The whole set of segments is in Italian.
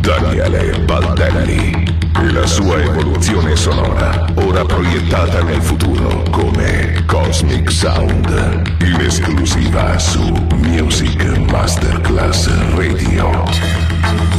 Daniele Baldelli. La sua evoluzione sonora, ora proiettata nel futuro come Cosmic Sound, in esclusiva su Music Masterclass Radio.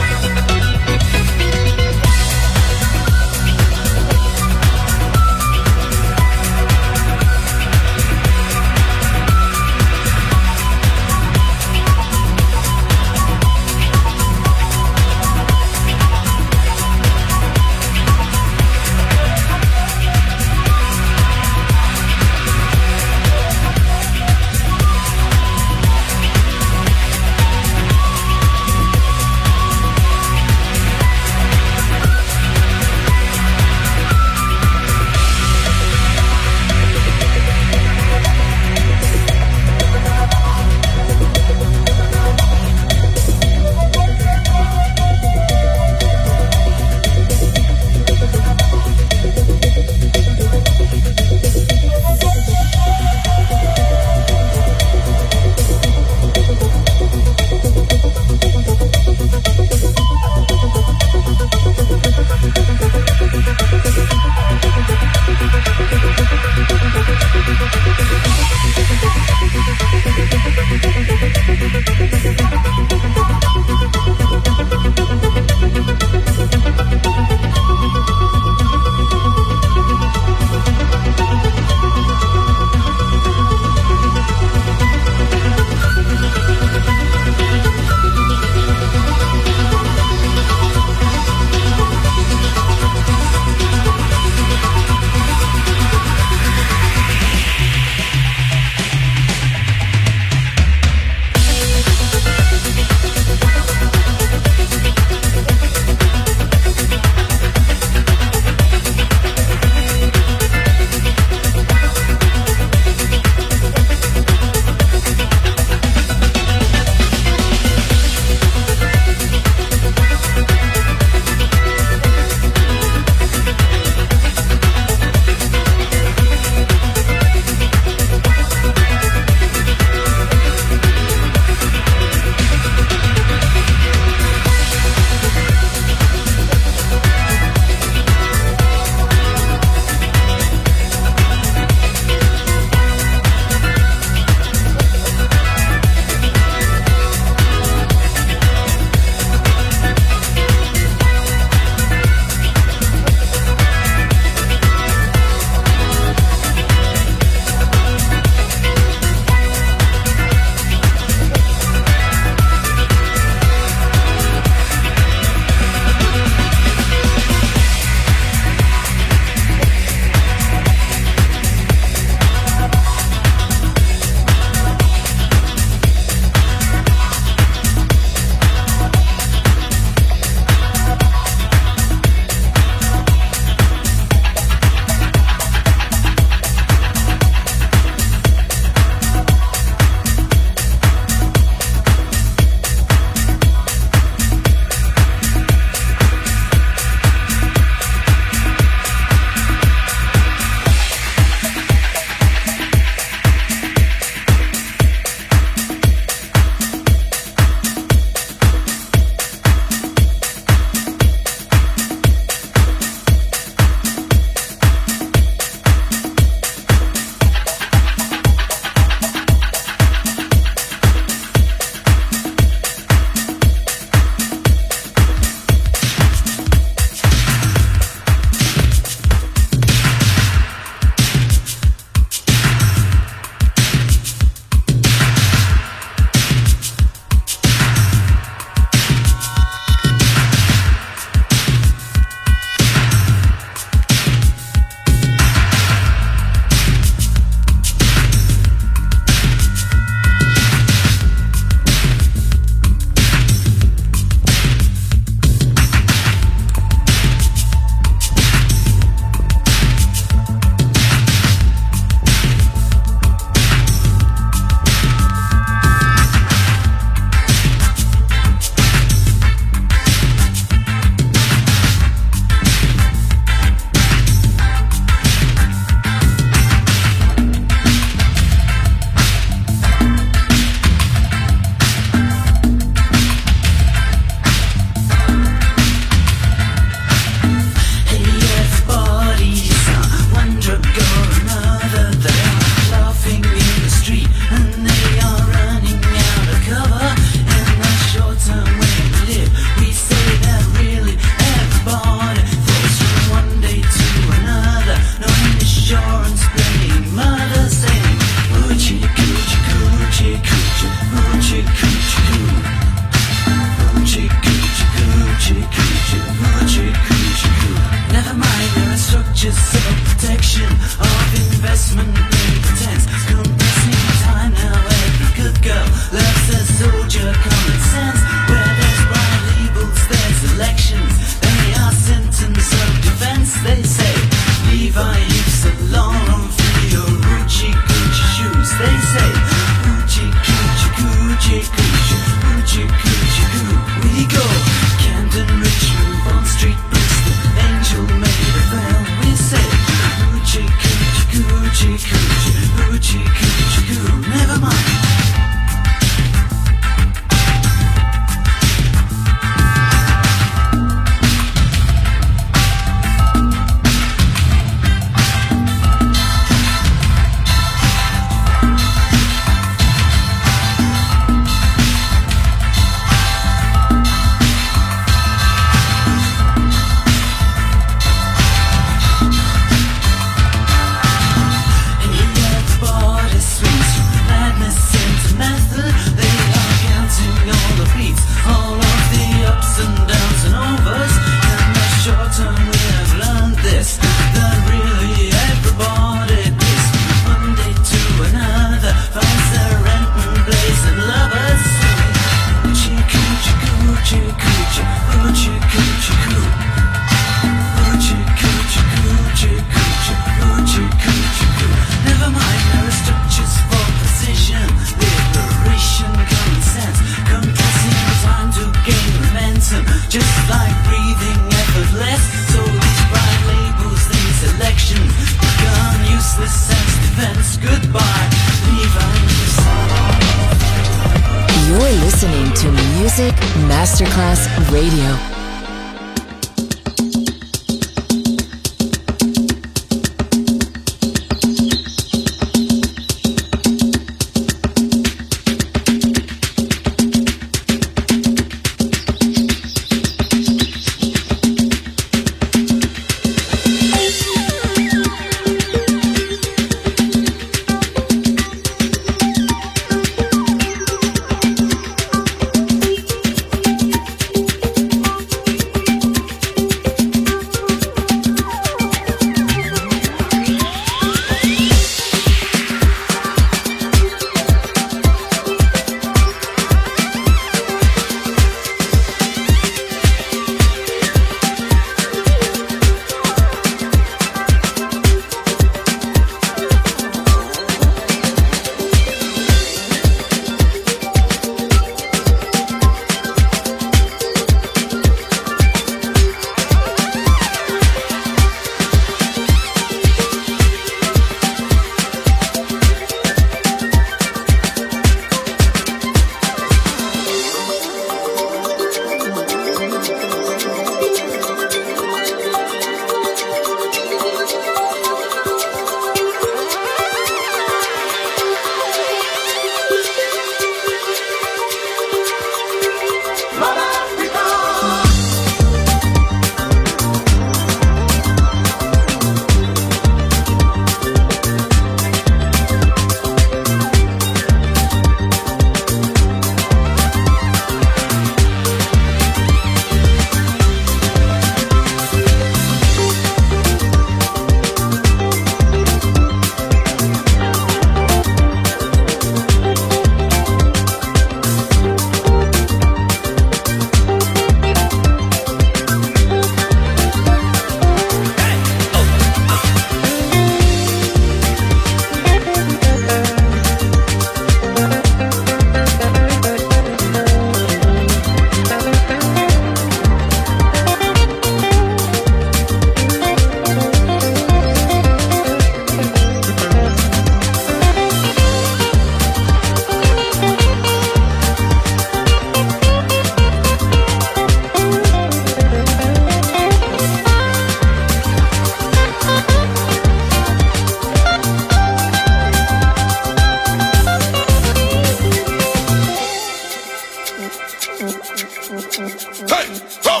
Hey, go!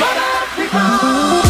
Mother,